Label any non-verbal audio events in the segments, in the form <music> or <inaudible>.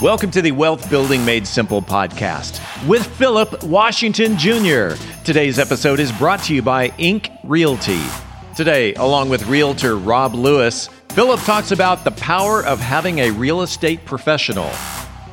Welcome to the Wealth Building Made Simple podcast with Phillip Washington Jr. Today's episode is brought to you by Ink Realty. Today, along with realtor Rob Lewis, Phillip talks about the power of having a real estate professional.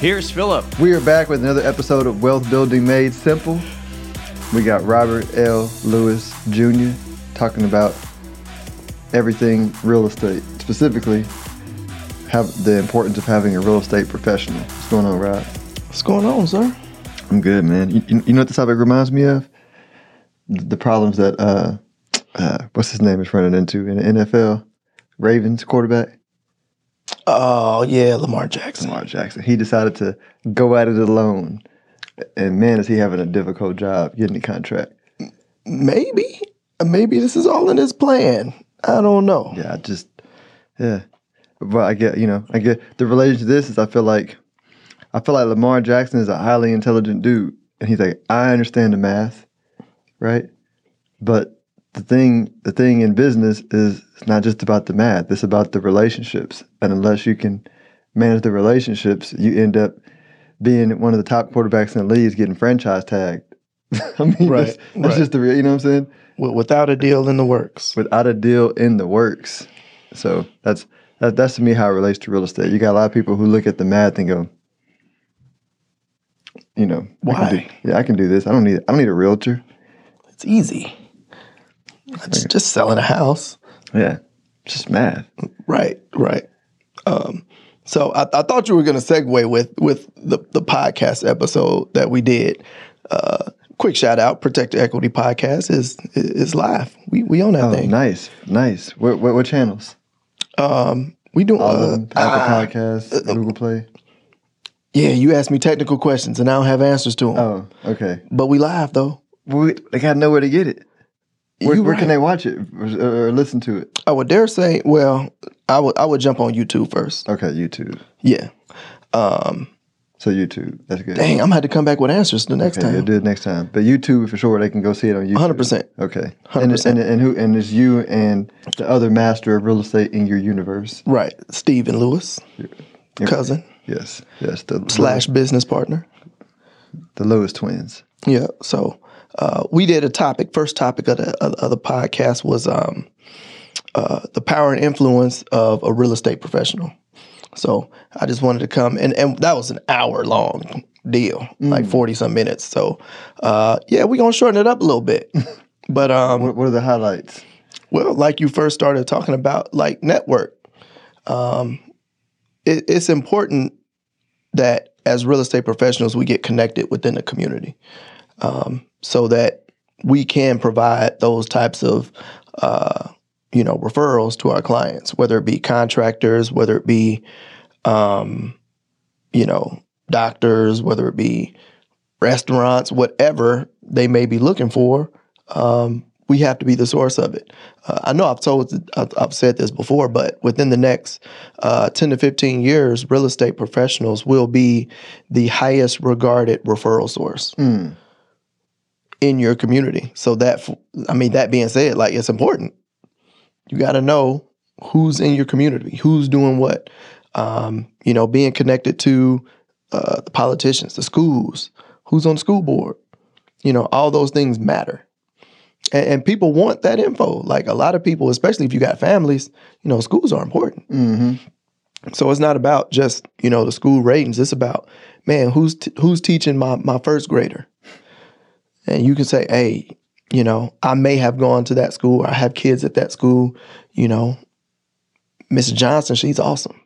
Here's Phillip. We are back with another episode of Wealth Building Made Simple. We got Robert L. Lewis Jr. talking about everything real estate, specifically have the importance of having a real estate professional. What's going on, Rob? What's going on, sir? I'm good, man. You, you know what this topic reminds me of? The problems that uh, uh, what's his name is running into in the NFL. Ravens quarterback. Oh yeah, Lamar Jackson. Lamar Jackson. He decided to go at it alone, and man, is he having a difficult job getting the contract. Maybe, maybe this is all in his plan. I don't know. Yeah, I just, yeah, but I get, you know, I get the relation to this is I feel like, I feel like Lamar Jackson is a highly intelligent dude, and he's like, I understand the math, right, but the thing the thing in business is it's not just about the math it's about the relationships. And unless you can manage the relationships you end up being one of the top quarterbacks in the league getting franchise tagged. <laughs> I mean right, that's, that's right. just the real you know what i'm saying? Without a deal in the works. Without a deal in the works. So that's that, that's to me how it relates to real estate. You got a lot of people who look at the math and go you know why I do, yeah i can do this. I don't need i don't need a realtor. It's easy it's just selling a house. Yeah, just math. Right, right. Um, so I, I, thought you were going to segue with with the, the podcast episode that we did. Uh, quick shout out, Protect Equity Podcast is is live. We we own that oh, thing. Nice, nice. What what, what channels? Um, we do uh, Apple uh, Podcasts, uh, Google Play. Yeah, you asked me technical questions and I don't have answers to them. Oh, okay. But we live though. We, they got nowhere to get it. Where, where right. can they watch it or, or, listen to it? I would dare say, well, I would I would jump on YouTube first. Okay, YouTube. Yeah. Um, so YouTube, that's good. Dang, I'm gonna have to come back with answers the next okay, time. Yeah, do it next time. But YouTube for sure, they can go see it on YouTube. 100. percent Okay. 100. percent And, and who and it's you and the other master of real estate in your universe. Right, Stephen Lewis, your, cousin. Yes, yes. The slash business partner. The Lewis twins. Yeah. So uh, we did a topic. First topic of the of, the podcast was um, uh, the power and influence of a real estate professional. So I just wanted to come and and that was an hour long deal, mm. like forty some minutes. So uh, yeah, we're gonna shorten it up a little bit. <laughs> But um, what, what, are the highlights? Well, like you first started talking about, like network. Um, it, it's important that as real estate professionals, we get connected within the community. Um, so that we can provide those types of uh, you know referrals to our clients, whether it be contractors, whether it be um, you know doctors, whether it be restaurants, whatever they may be looking for. Um, we have to be the source of it. Uh, I know I've told, I've, said this before, but within the next uh, 10 to 15 years, real estate professionals will be the highest regarded referral source. Mm in your community. So that I mean that being said, like it's important. You got to know who's in your community, who's doing what. Um, you know, being connected to uh, the politicians, the schools, who's on the school board. You know, all those things matter. And, and, people want that info. Like a lot of people, especially if you got families, you know, schools are important. Mm-hmm. So it's not about just you know the school ratings. It's about man, who's t- who's teaching my my first grader and you can say, hey, you know, I may have gone to that school, I have kids at that school, you know, Mrs. Johnson, she's awesome.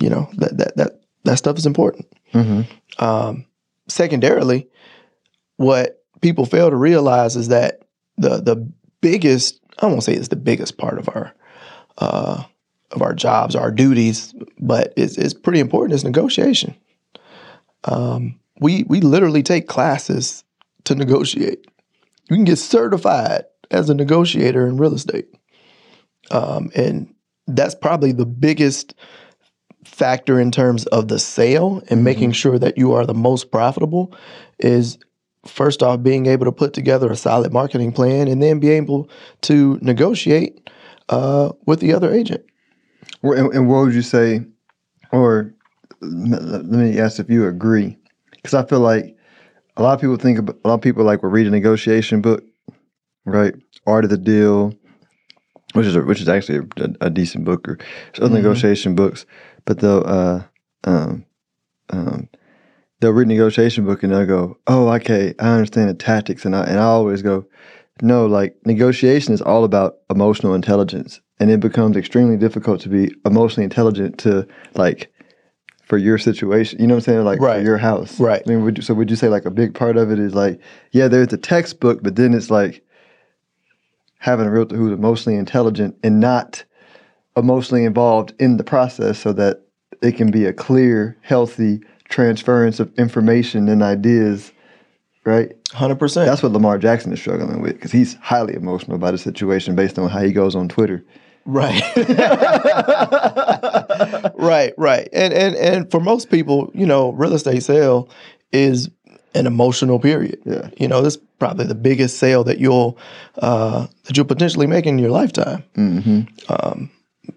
You know, that that that that stuff is important. Mm-hmm. Um, secondarily, what people fail to realize is that the the biggest, I won't say it's the biggest part of our uh, of our jobs, our duties, but it's it's pretty important. It's negotiation. Um, we we literally take classes to negotiate. You can get certified as a negotiator in real estate, um, and that's probably the biggest factor in terms of the sale and making sure that you are the most profitable is first off being able to put together a solid marketing plan and then be able to negotiate uh, with the other agent. And, and what would you say, or let me ask if you agree, because I feel like a lot of people think about, a lot of people like will read a negotiation book, right? Art of the Deal, which is a, which is actually a, a decent book, or other Mhm. negotiation books, but they'll uh, um, um, they'll read a negotiation book and they'll go, "Oh, okay, I understand the tactics," and I and I always go, "No, like negotiation is all about emotional intelligence." and it becomes extremely difficult to be emotionally intelligent to like for your situation. You know what I'm saying? Like Right. for your house. Right. I mean, would you, so would you say like a big part of it is like, yeah, there's the textbook, but then it's like having a realtor who's emotionally intelligent and not emotionally involved in the process, so that it can be a clear, healthy transference of information and ideas. Right. Hundred percent. That's what Lamar Jackson is struggling with because he's highly emotional about his situation based on how he goes on Twitter. Right. <laughs> <laughs> right, right. And and and for most people, you know, real estate sale is an emotional period. Yeah. You know, this is probably the biggest sale that you'll uh, that you'll potentially make in your lifetime. Mm-hmm. Um,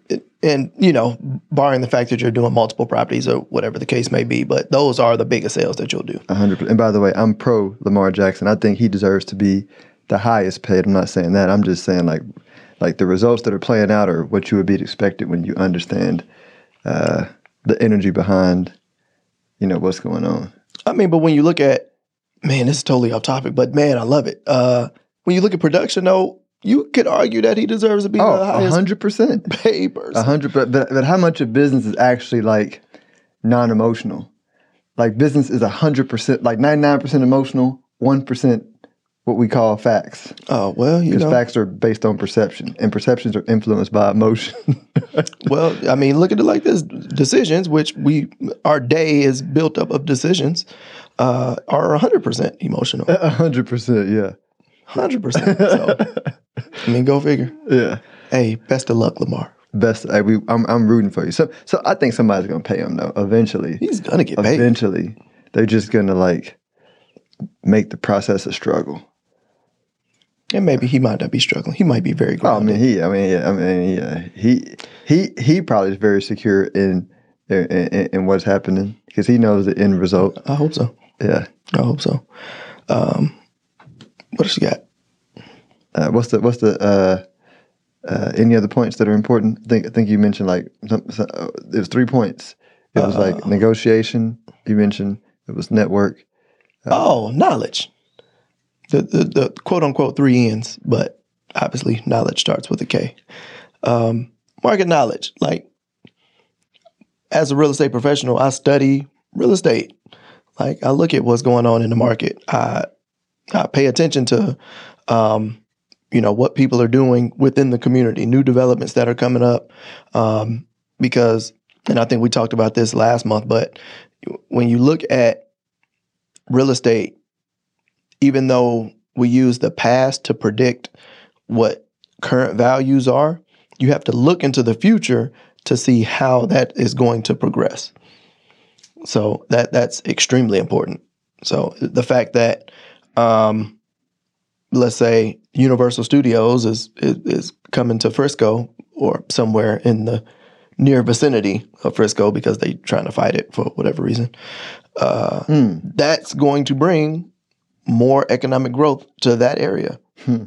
it- and you know, barring the fact that you're doing multiple properties or whatever the case may be, but those are the biggest sales that you'll do. A hundred. And by the way, I'm pro Lamar Jackson. I think he deserves to be the highest paid. I'm not saying that. I'm just saying like, like the results that are playing out are what you would be expected when you understand uh, the energy behind, you know, what's going on. I mean, but when you look at, man, this is totally off topic, but man, I love it. Uh, when you look at production, though, you could argue that he deserves to be Oh, a highest hundred percent. paid person. A hundred. But, but how much of business is actually like non-emotional? Like business is a hundred percent, like ninety nine percent emotional, one percent what we call facts. Oh well, you Because know. facts are based on perception, and perceptions are influenced by emotion. <laughs> well, I mean, look at it like this: decisions, which we our day is built up of decisions, uh, are hundred percent emotional. A hundred percent, yeah, Hundred percent. So, I mean, go figure. yeah. Hey, best of luck, Lamar. Best, I, we, I'm, I'm rooting for you. So, so I think somebody's gonna pay him though. Eventually, He's gonna get paid. eventually, they're just gonna like make the process a struggle. And maybe he might not be struggling. He might be very Oh, I mean, he, I mean, yeah, I mean, yeah, he, he, he probably is very secure in, in, in, in what's happening because he knows the end result. I hope so. Yeah. I hope so. Um, what else you got? Uh, what's the, what's the, uh, uh, any other points that are important? I think, I think you mentioned like, some, some, uh, it was three points. It was like negotiation. You mentioned it was network. Oh, knowledge. The, the the quote unquote three ends, but obviously knowledge starts with a K. Um, market knowledge. Like as a real estate professional, I study real estate. Like I look at what's going on in the market. I I pay attention to um, you know what people are doing within the community, new developments that are coming up. Um, because and I think we talked about this last month, but when you look at real estate, even though we use the past to predict what current values are, you have to look into the future to see how that is going to progress. So that that's extremely important. So the fact that, um, let's say Universal Studios is, is is coming to Frisco or somewhere in the near vicinity of Frisco because they're trying to fight it for whatever reason. Uh, Hmm. That's going to bring more economic growth to that area Hmm.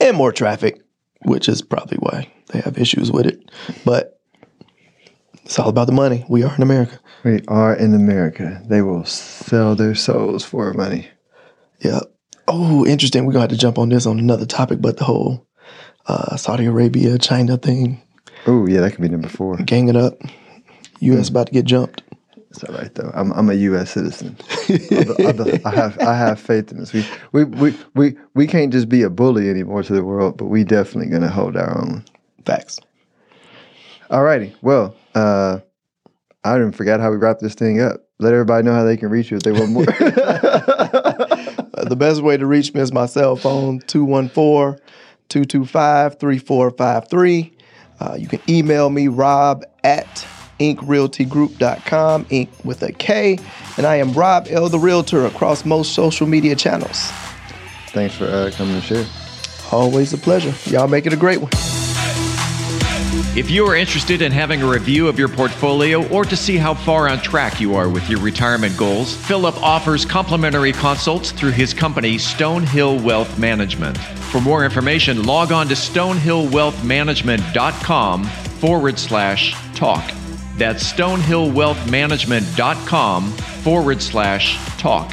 and more traffic, which is probably why they have issues with it. But it's all about the money. We are in America. We are in America. They will sell their souls for money. Yeah. Oh, interesting. We're going to have to jump on this on another topic, but the whole uh, Saudi Arabia, China thing, Oh yeah, that could be number four. ganging up. U.S. about to get jumped. It's all right though. I'm I'm a U.S. citizen. I, be- I, have I have faith in this. We, we we we we can't just be a bully anymore to the world, but we definitely gonna hold our own. Facts. Alrighty. Well, uh, I didn't even forgot how we wrap this thing up. Let everybody know how they can reach you if they want more. <laughs> The best way to reach me is my cell phone 214 225 3453. Uh, You can email me, rob at inkrealtygroup.com, ink with a K. And I am Rob L. the Realtor across most social media channels. Thanks for uh, coming to share. Always a pleasure. Y'all make it a great one. If you are interested in having a review of your portfolio or to see how far on track you are with your retirement goals, Phillip offers complimentary consults through his company, Stonehill Wealth Management. For more information, log on to stonehillwealthmanagement.com forward slash talk. That's stonehillwealthmanagement.com forward slash talk.